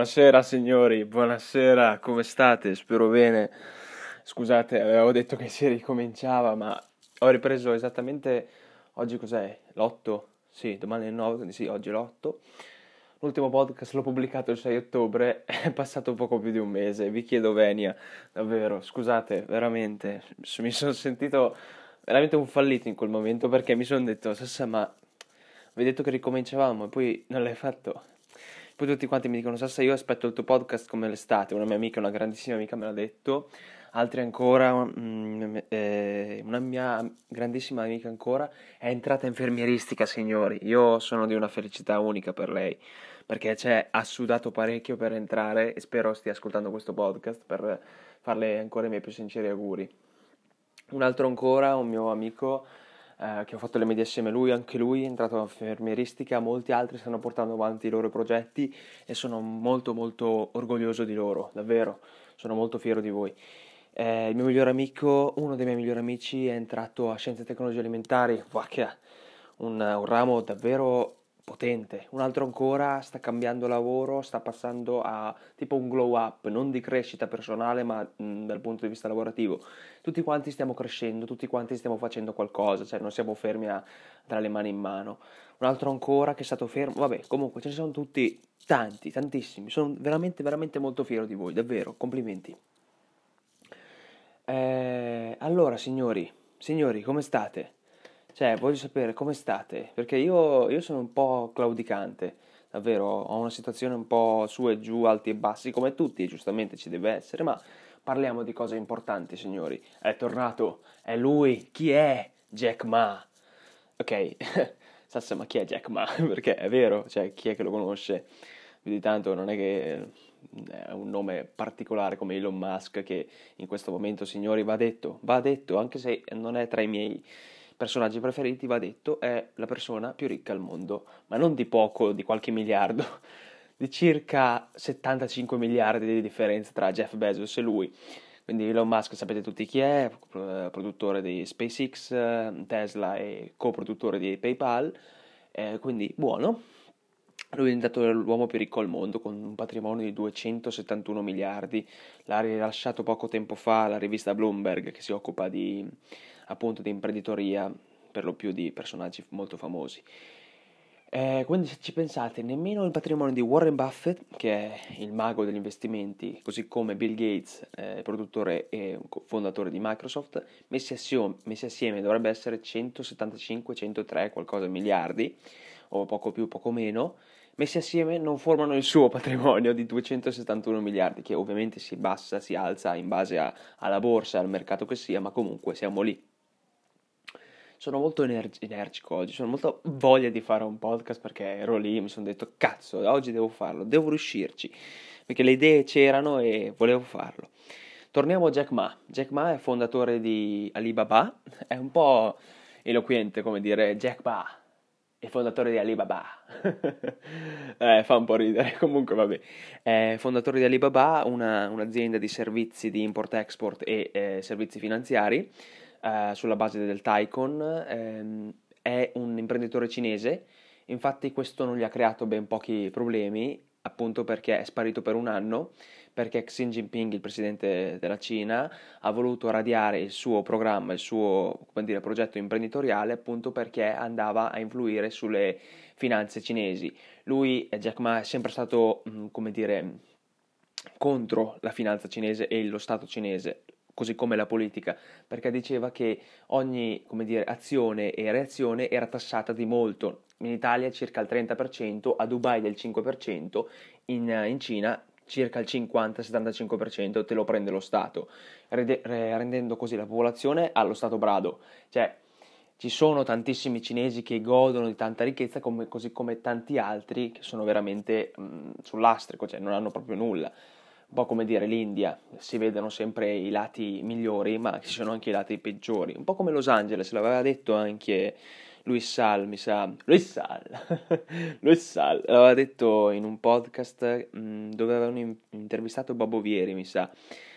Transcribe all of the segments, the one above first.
buonasera signori, buonasera, come state? Spero bene. Scusate, avevo detto che si ricominciava, ma ho ripreso esattamente oggi cos'è? L'8? Sì, domani è il 9, quindi sì, oggi è l'8. L'ultimo podcast l'ho pubblicato il 6 ottobre, è passato poco più di un mese, vi chiedo venia, davvero, scusate, veramente, mi sono sentito veramente un fallito in quel momento perché mi sono detto, Sassa, ma avevi detto che ricominciavamo e poi non l'hai fatto. Poi tutti quanti mi dicono, Sassa, io aspetto il tuo podcast come l'estate. Una mia amica, una grandissima amica me l'ha detto. Altri ancora, mm, eh, una mia grandissima amica ancora è entrata infermieristica, signori. Io sono di una felicità unica per lei, perché cioè, ha sudato parecchio per entrare e spero stia ascoltando questo podcast per farle ancora i miei più sinceri auguri. Un altro ancora, un mio amico eh, che ho fatto le medie assieme a lui, anche lui è entrato in infermieristica, molti altri stanno portando avanti i loro progetti e sono molto molto orgoglioso di loro, davvero, sono molto fiero di voi. Eh, il mio migliore amico, uno dei miei migliori amici è entrato a Scienze e Tecnologie Alimentari, vacca, un, un ramo davvero potente. Un altro ancora sta cambiando lavoro, sta passando a tipo un glow up, non di crescita personale, ma mh, dal punto di vista lavorativo. Tutti quanti stiamo crescendo, tutti quanti stiamo facendo qualcosa, cioè non siamo fermi a dare le mani in mano. Un altro ancora che è stato fermo, vabbè, comunque ce ne sono tutti tanti, tantissimi. Sono veramente, veramente molto fiero di voi, davvero, complimenti. Eh, allora, signori, signori, come state? Cioè, voglio sapere come state, perché io, io, sono un po' claudicante, davvero, ho una situazione un po' su e giù, alti e bassi, come tutti, giustamente ci deve essere, ma parliamo di cose importanti, signori. È tornato, è lui, chi è? Jack Ma. Ok, Sassa, ma chi è Jack Ma? perché è vero, cioè, chi è che lo conosce? Più di tanto non è che è un nome particolare come Elon Musk che in questo momento, signori, va detto, va detto, anche se non è tra i miei personaggi preferiti, va detto, è la persona più ricca al mondo, ma non di poco, di qualche miliardo, di circa 75 miliardi di differenza tra Jeff Bezos e lui. Quindi Elon Musk sapete tutti chi è, produttore di SpaceX, Tesla e coproduttore di PayPal, eh, quindi buono. Lui è diventato l'uomo più ricco al mondo con un patrimonio di 271 miliardi. L'ha rilasciato poco tempo fa la rivista Bloomberg che si occupa di appunto di imprenditoria, per lo più di personaggi molto famosi. Eh, quindi se ci pensate, nemmeno il patrimonio di Warren Buffett, che è il mago degli investimenti, così come Bill Gates, eh, produttore e fondatore di Microsoft, messi assieme, messi assieme dovrebbe essere 175, 103, qualcosa miliardi, o poco più, poco meno, messi assieme non formano il suo patrimonio di 271 miliardi, che ovviamente si bassa, si alza in base a, alla borsa, al mercato che sia, ma comunque siamo lì sono molto ener- energico oggi, sono molto voglia di fare un podcast perché ero lì e mi sono detto cazzo, oggi devo farlo, devo riuscirci, perché le idee c'erano e volevo farlo. Torniamo a Jack Ma. Jack Ma è fondatore di Alibaba, è un po' eloquente come dire Jack Ma, è fondatore di Alibaba. eh, fa un po' ridere, comunque vabbè. È fondatore di Alibaba, una, un'azienda di servizi di import-export e eh, servizi finanziari eh, sulla base del Taikon, ehm, è un imprenditore cinese, infatti questo non gli ha creato ben pochi problemi, appunto perché è sparito per un anno, perché Xi Jinping, il presidente della Cina, ha voluto radiare il suo programma, il suo dire, progetto imprenditoriale, appunto perché andava a influire sulle finanze cinesi. Lui, Jack Ma, è sempre stato, mm, come dire, contro la finanza cinese e lo Stato cinese, così come la politica, perché diceva che ogni dire, azione e reazione era tassata di molto. In Italia circa il 30%, a Dubai del 5%, in, in Cina circa il 50-75% te lo prende lo Stato, rendendo così la popolazione allo stato brado. Cioè, ci sono tantissimi cinesi che godono di tanta ricchezza, come, così come tanti altri che sono veramente mh, sull'astrico, cioè non hanno proprio nulla un po' come dire l'India, si vedono sempre i lati migliori, ma ci sono anche i lati peggiori, un po' come Los Angeles, l'aveva detto anche Luis Sal, mi sa, Luis Sal, Luis Sal, l'aveva detto in un podcast mm, dove avevano intervistato Babbo Vieri, mi sa,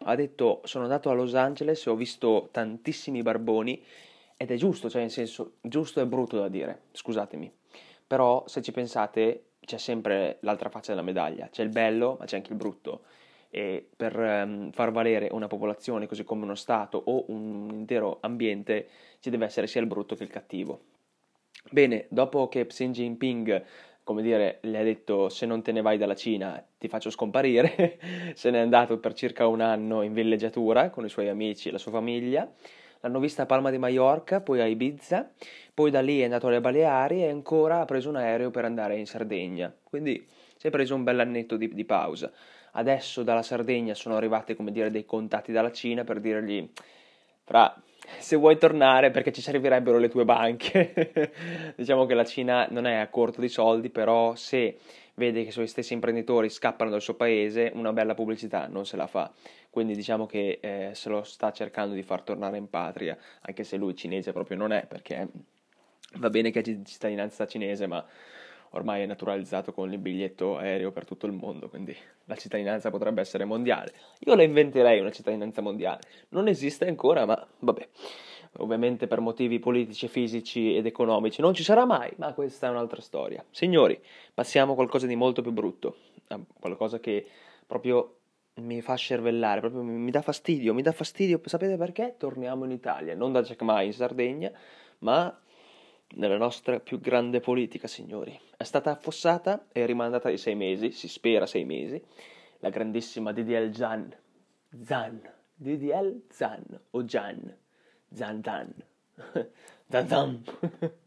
ha detto sono andato a Los Angeles e ho visto tantissimi barboni ed è giusto, cioè in senso giusto e brutto da dire, scusatemi, però se ci pensate c'è sempre l'altra faccia della medaglia, c'è il bello ma c'è anche il brutto e per um, far valere una popolazione così come uno Stato o un intero ambiente ci deve essere sia il brutto che il cattivo. Bene, dopo che Xi Jinping come dire, gli ha detto se non te ne vai dalla Cina ti faccio scomparire, se n'è andato per circa un anno in villeggiatura con i suoi amici e la sua famiglia, l'hanno vista a Palma di Mallorca, poi a Ibiza, poi da lì è andato alle Baleari e ancora ha preso un aereo per andare in Sardegna, quindi si è preso un bell'annetto di, di pausa. Adesso dalla Sardegna sono arrivati, come dire, dei contatti dalla Cina per dirgli, fra, se vuoi tornare perché ci servirebbero le tue banche. diciamo che la Cina non è a corto di soldi, però se vede che i suoi stessi imprenditori scappano dal suo paese, una bella pubblicità non se la fa. Quindi diciamo che eh, se lo sta cercando di far tornare in patria, anche se lui cinese proprio non è, perché va bene che ha cittadinanza cinese, ma ormai è naturalizzato con il biglietto aereo per tutto il mondo, quindi la cittadinanza potrebbe essere mondiale. Io la inventerei una cittadinanza mondiale. Non esiste ancora, ma vabbè. Ovviamente per motivi politici, fisici ed economici non ci sarà mai, ma questa è un'altra storia. Signori, passiamo a qualcosa di molto più brutto, a qualcosa che proprio mi fa scervellare, proprio mi dà fastidio, mi dà fastidio. Sapete perché? Torniamo in Italia, non da Jack Ma in Sardegna, ma nella nostra più grande politica, signori. È stata affossata e rimandata di sei mesi, si spera sei mesi, la grandissima DDL Zan. Zan. DDL Zan o Gian. Zan Zan. Zan Zan.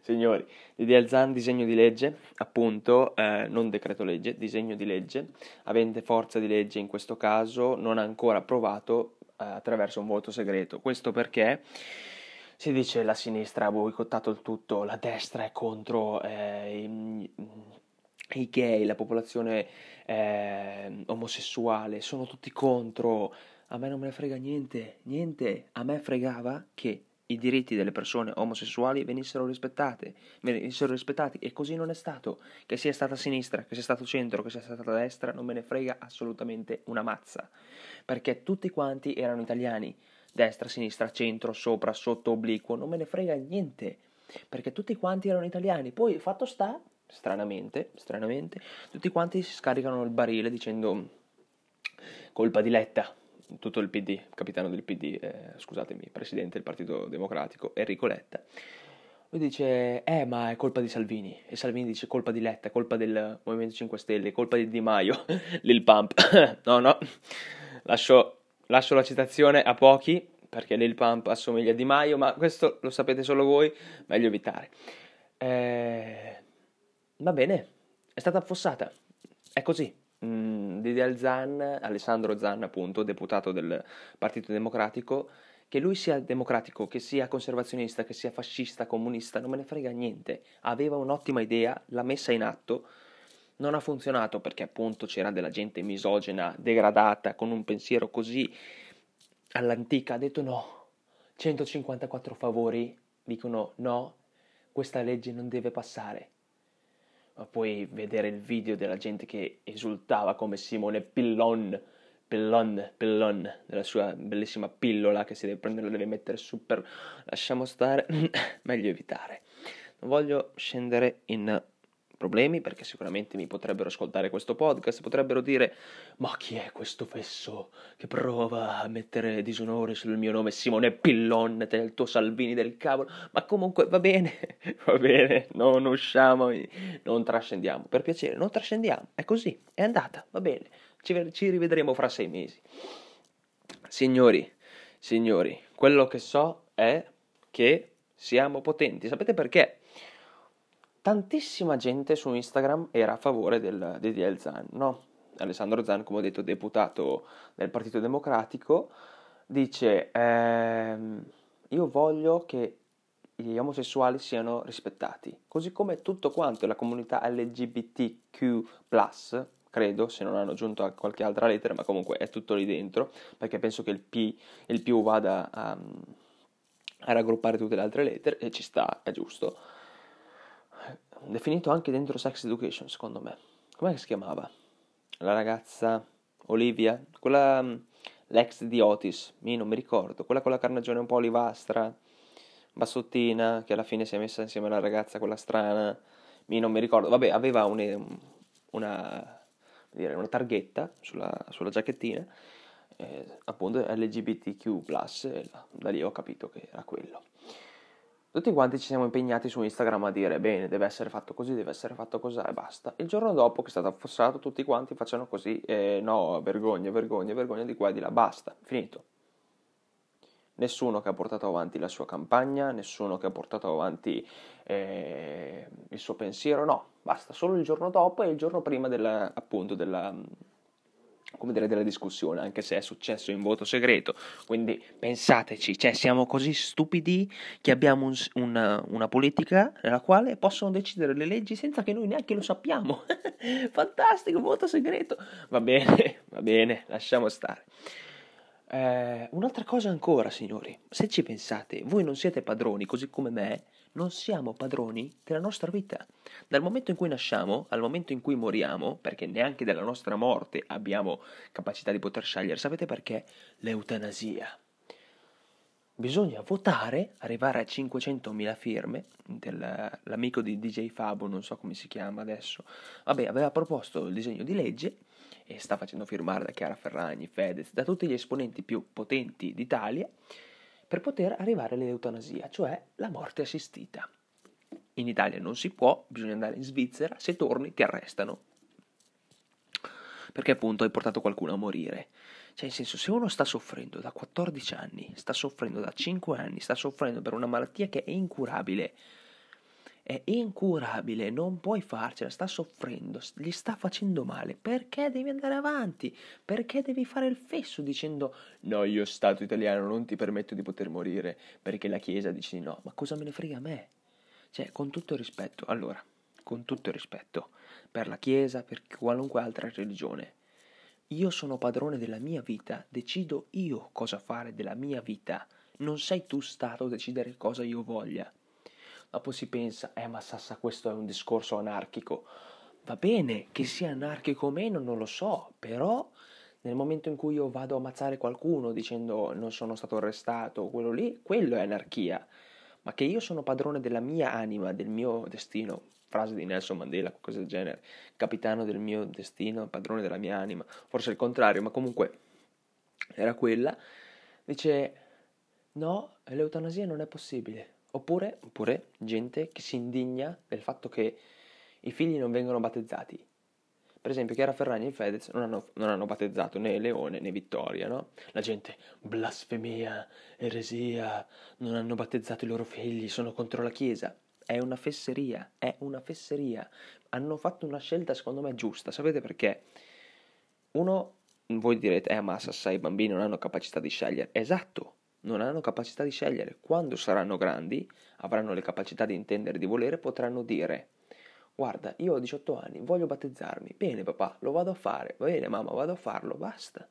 Signori, DDL Zan, disegno di legge, appunto, eh, non decreto legge, disegno di legge, avente forza di legge in questo caso, non ancora approvato eh, attraverso un voto segreto. Questo perché si dice la sinistra ha boicottato il tutto, la destra è contro eh, i, i, gay, la popolazione eh, omosessuale, sono tutti contro. A me non me ne frega niente, niente. A me fregava che i diritti delle persone omosessuali venissero rispettati, venissero rispettati e così non è stato. Che sia stata sinistra, che sia stato centro, che sia stata destra, non me ne frega assolutamente una mazza, perché tutti quanti erano italiani destra, sinistra, centro, sopra, sotto, obliquo, non me ne frega niente, perché tutti quanti erano italiani. Poi fatto sta, stranamente, stranamente, tutti quanti si scaricano il barile dicendo colpa di Letta, tutto il PD, capitano del PD, eh, scusatemi, presidente del Partito Democratico, Enrico Letta. Lui dice, eh, ma è colpa di Salvini. E Salvini dice, colpa di Letta, colpa del Movimento 5 Stelle, colpa di Di Maio, Lil Pump. no, no, lascio Lascio la citazione a pochi, perché Lil Pump assomiglia a Di Maio, ma questo lo sapete solo voi, meglio evitare. Eh, va bene, è stata affossata, è così. Mm, Didier Zan, Alessandro Zan, appunto, deputato del Partito Democratico, che lui sia democratico, che sia conservazionista, che sia fascista, comunista, non me ne frega niente. Aveva un'ottima idea, l'ha messa in atto non ha funzionato perché appunto c'era della gente misogena, degradata, con un pensiero così all'antica, ha detto no, 154 favori dicono no, questa legge non deve passare. Ma poi vedere il video della gente che esultava come Simone Pillon, Pillon, Pillon, della sua bellissima pillola che si deve prendere, deve mettere su per... Lasciamo stare, meglio evitare. Non voglio scendere in problemi perché sicuramente mi potrebbero ascoltare questo podcast, potrebbero dire ma chi è questo fesso che prova a mettere disonore sul mio nome? Simone Pillon, te il tuo Salvini del cavolo, ma comunque va bene, va bene, non usciamo, non trascendiamo, per piacere, non trascendiamo, è così, è andata, va bene, ci, ci rivedremo fra sei mesi. Signori, signori, quello che so è che siamo potenti, sapete perché? Tantissima gente su Instagram era a favore del DDL Zan, no? Alessandro Zan, come ho detto, deputato del Partito Democratico, dice ehm, io voglio che gli omosessuali siano rispettati, così come tutto quanto la comunità LGBTQ+, credo, se non hanno aggiunto qualche altra lettera, ma comunque è tutto lì dentro, perché penso che il P, il più vada a, a raggruppare tutte le altre lettere, e ci sta, è giusto definito anche dentro Sex Education, secondo me. Com'è che si chiamava? La ragazza Olivia? Quella, mm, l'ex di Otis, io non mi ricordo, quella con la carnagione un po' olivastra, bassottina, che alla fine si è messa insieme alla ragazza, quella strana, non mi ricordo, vabbè, aveva un, una, dire, una targhetta sulla, sulla giacchettina, eh, appunto LGBTQ+, da lì ho capito che era quello. Tutti quanti ci siamo impegnati su Instagram a dire bene, deve essere fatto così, deve essere fatto così e basta. Il giorno dopo che è stato affossato tutti quanti facciano così e no, vergogna, vergogna, vergogna di qua e di là, basta, finito. Nessuno che ha portato avanti la sua campagna, nessuno che ha portato avanti eh, il suo pensiero, no, basta, solo il giorno dopo e il giorno prima della, appunto della, come dire, della discussione, anche se è successo in voto segreto. Quindi pensateci, cioè siamo così stupidi che abbiamo un, una, una, politica nella quale possono decidere le leggi senza che noi neanche lo sappiamo. Fantastico, voto segreto. Va bene, va bene, lasciamo stare. Eh, un'altra cosa ancora, signori, se ci pensate, voi non siete padroni, così come me, non siamo padroni della nostra vita. Dal momento in cui nasciamo al momento in cui moriamo, perché neanche della nostra morte abbiamo capacità di poter scegliere, sapete perché? L'eutanasia. Bisogna votare, arrivare a 500.000 firme, dell'amico di DJ Fabo, non so come si chiama adesso, vabbè, aveva proposto il disegno di legge e sta facendo firmare da Chiara Ferragni, Fedez, da tutti gli esponenti più potenti d'Italia, per poter arrivare all'eutanasia, cioè la morte assistita. In Italia non si può, bisogna andare in Svizzera, se torni ti arrestano. Perché appunto hai portato qualcuno a morire. Cioè, in senso, se uno sta soffrendo da 14 anni, sta soffrendo da 5 anni, sta soffrendo per una malattia che è incurabile, è incurabile, non puoi farcela, sta soffrendo, gli sta facendo male, perché devi andare avanti? Perché devi fare il fesso dicendo no, io Stato italiano non ti permetto di poter morire perché la Chiesa dice di no, ma cosa me ne frega a me? Cioè, con tutto il rispetto, allora, con tutto il rispetto, per la Chiesa, per qualunque altra religione, io sono padrone della mia vita, decido io cosa fare della mia vita, non sei tu Stato a decidere cosa io voglia. Dopo si pensa, eh ma Sassa questo è un discorso anarchico. Va bene, che sia anarchico o meno non lo so, però nel momento in cui io vado a ammazzare qualcuno dicendo non sono stato arrestato, quello lì, quello è anarchia. Ma che io sono padrone della mia anima, del mio destino, frase di Nelson Mandela, qualcosa del genere, capitano del mio destino, padrone della mia anima, forse il contrario, ma comunque era quella, dice no, l'eutanasia non è possibile. Oppure, oppure gente che si indigna del fatto che i figli non vengono battezzati. Per esempio, Chiara Ferragni e Fedez non hanno, non hanno battezzato né Leone né Vittoria, no? La gente, blasfemia, eresia, non hanno battezzato i loro figli, sono contro la Chiesa. È una fesseria, è una fesseria. Hanno fatto una scelta, secondo me, giusta. Sapete perché? Uno, voi direte, eh, ma sai, i bambini non hanno capacità di scegliere. Esatto, non hanno capacità di scegliere. Quando saranno grandi, avranno le capacità di intendere, di volere, potranno dire guarda, io ho 18 anni, voglio battezzarmi. Bene papà, lo vado a fare. Va bene mamma, vado a farlo, basta.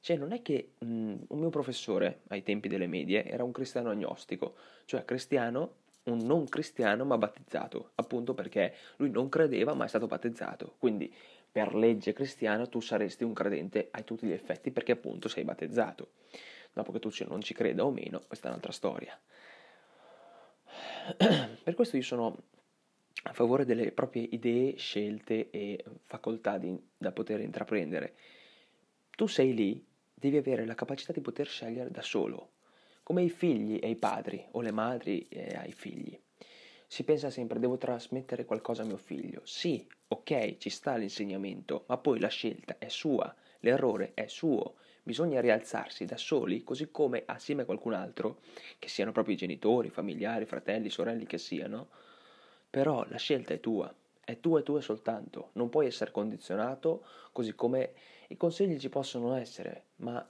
Cioè non è che mh, un mio professore ai tempi delle medie era un cristiano agnostico, cioè cristiano, un non cristiano ma battezzato, appunto perché lui non credeva ma è stato battezzato. Quindi per legge cristiana tu saresti un credente a tutti gli effetti perché appunto sei battezzato. Dopo che tu non ci creda o meno, questa è un'altra storia. Per questo io sono a favore delle proprie idee, scelte e facoltà di, da poter intraprendere. Tu sei lì, devi avere la capacità di poter scegliere da solo, come i figli e i padri o le madri e ai figli. Si pensa sempre devo trasmettere qualcosa a mio figlio. Sì, ok, ci sta l'insegnamento, ma poi la scelta è sua, l'errore è suo bisogna rialzarsi da soli, così come assieme a qualcun altro, che siano proprio i genitori, familiari, fratelli, sorelle che siano, però la scelta è tua, è tua e tua soltanto, non puoi essere condizionato, così come i consigli ci possono essere, ma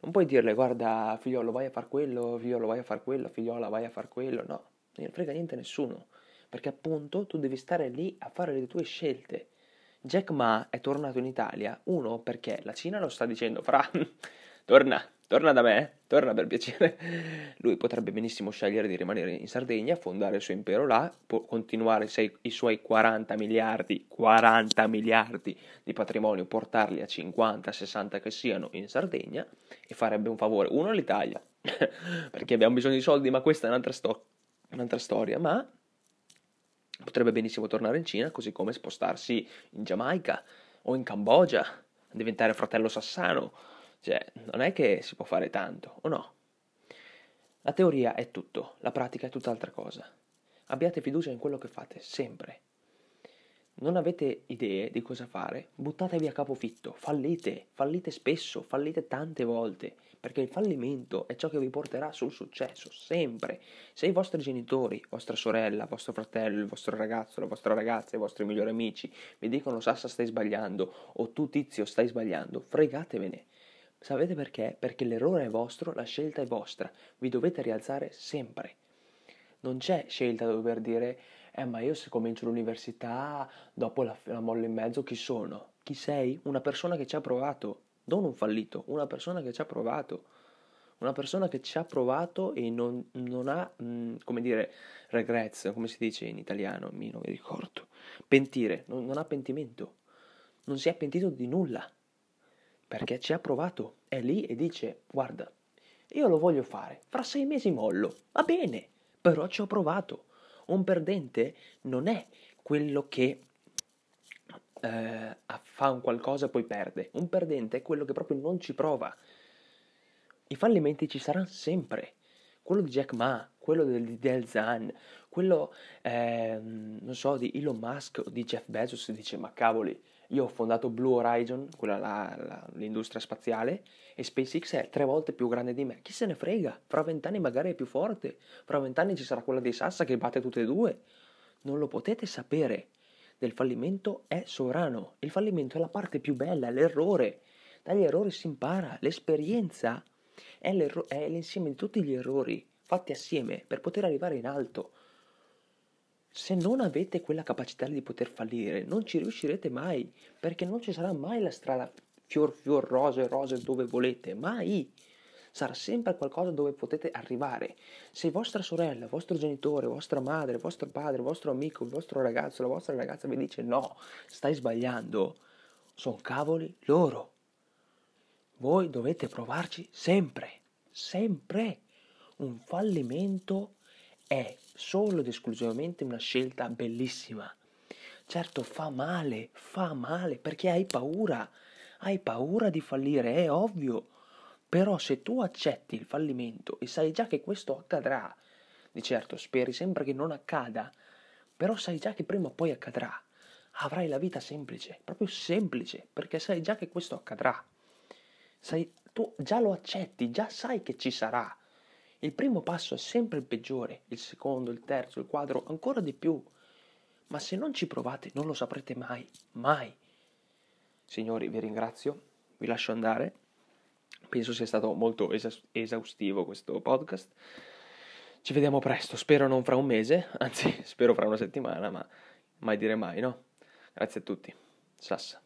non puoi dirle guarda figliolo vai a far quello, figliolo vai a far quello, figliola vai a far quello, no, non frega niente a nessuno, perché appunto tu devi stare lì a fare le tue scelte Jack Ma è tornato in Italia, uno perché la Cina lo sta dicendo, fra, torna, torna da me, torna per piacere. Lui potrebbe benissimo scegliere di rimanere in Sardegna, fondare il suo impero là, continuare i suoi 40 miliardi, 40 miliardi di patrimonio, portarli a 50, 60 che siano in Sardegna e farebbe un favore, uno all'Italia, perché abbiamo bisogno di soldi, ma questa è un'altra, sto- un'altra storia, ma Potrebbe benissimo tornare in Cina, così come spostarsi in Giamaica o in Cambogia, diventare fratello sassano. Cioè, non è che si può fare tanto, o no? La teoria è tutto, la pratica è tutt'altra cosa. Abbiate fiducia in quello che fate, sempre. Non avete idee di cosa fare? Buttatevi a capofitto, fallite, fallite spesso, fallite tante volte, perché il fallimento è ciò che vi porterà sul successo, sempre. Se i vostri genitori, vostra sorella, vostro fratello, il vostro ragazzo, la vostra ragazza, i vostri migliori amici vi dicono Sassa stai sbagliando o tu tizio stai sbagliando, fregatevene. Sapete perché? Perché l'errore è vostro, la scelta è vostra, vi dovete rialzare sempre. Non c'è scelta da dover dire, eh ma io se comincio l'università, dopo la, la mollo in mezzo, chi sono? Chi sei? Una persona che ci ha provato, non un fallito, una persona che ci ha provato. Una persona che ci ha provato e non, non ha, mh, mm, come dire, regrets, come si dice in italiano, mi non mi ricordo. Pentire, non, non ha pentimento. Non si è pentito di nulla perché ci ha provato, è lì e dice guarda, io lo voglio fare, fra sei mesi mollo, va bene, però ci ho provato. Un perdente non è quello che eh, fa un qualcosa e poi perde, un perdente è quello che proprio non ci prova. I fallimenti ci saranno sempre. Quello di Jack Ma, quello di Del Zan, quello, eh, non so, di Elon Musk o di Jeff Bezos dice ma cavoli, io ho fondato Blue Horizon, quella là, la, l'industria spaziale, e SpaceX è tre volte più grande di me. Chi se ne frega? Fra vent'anni magari è più forte. Fra vent'anni ci sarà quella di Sassa che batte tutte e due. Non lo potete sapere. Del fallimento è sovrano. Il fallimento è la parte più bella, è l'errore. Dagli errori si impara. L'esperienza è, è l'insieme di tutti gli errori fatti assieme per poter arrivare in alto. Se non avete quella capacità di poter fallire, non ci riuscirete mai, perché non ci sarà mai la strada fior fior, rose rose dove volete, mai. Sarà sempre qualcosa dove potete arrivare. Se vostra sorella, vostro genitore, vostra madre, vostro padre, vostro amico, il vostro ragazzo, la vostra ragazza vi dice no, stai sbagliando, sono cavoli loro. Voi dovete provarci sempre, sempre. Un fallimento è solo ed esclusivamente una scelta bellissima. Certo fa male, fa male perché hai paura, hai paura di fallire, è ovvio. Però se tu accetti il fallimento e sai già che questo accadrà, di certo speri sempre che non accada, però sai già che prima o poi accadrà, avrai la vita semplice, proprio semplice, perché sai già che questo accadrà. Sai, tu già lo accetti, già sai che ci sarà. Il primo passo è sempre il peggiore, il secondo, il terzo, il quadro, ancora di più. Ma se non ci provate non lo saprete mai, mai. Signori, vi ringrazio, vi lascio andare. Penso sia stato molto esaus- esaustivo questo podcast. Ci vediamo presto, spero non fra un mese, anzi spero fra una settimana, ma mai dire mai, no? Grazie a tutti. Sassa.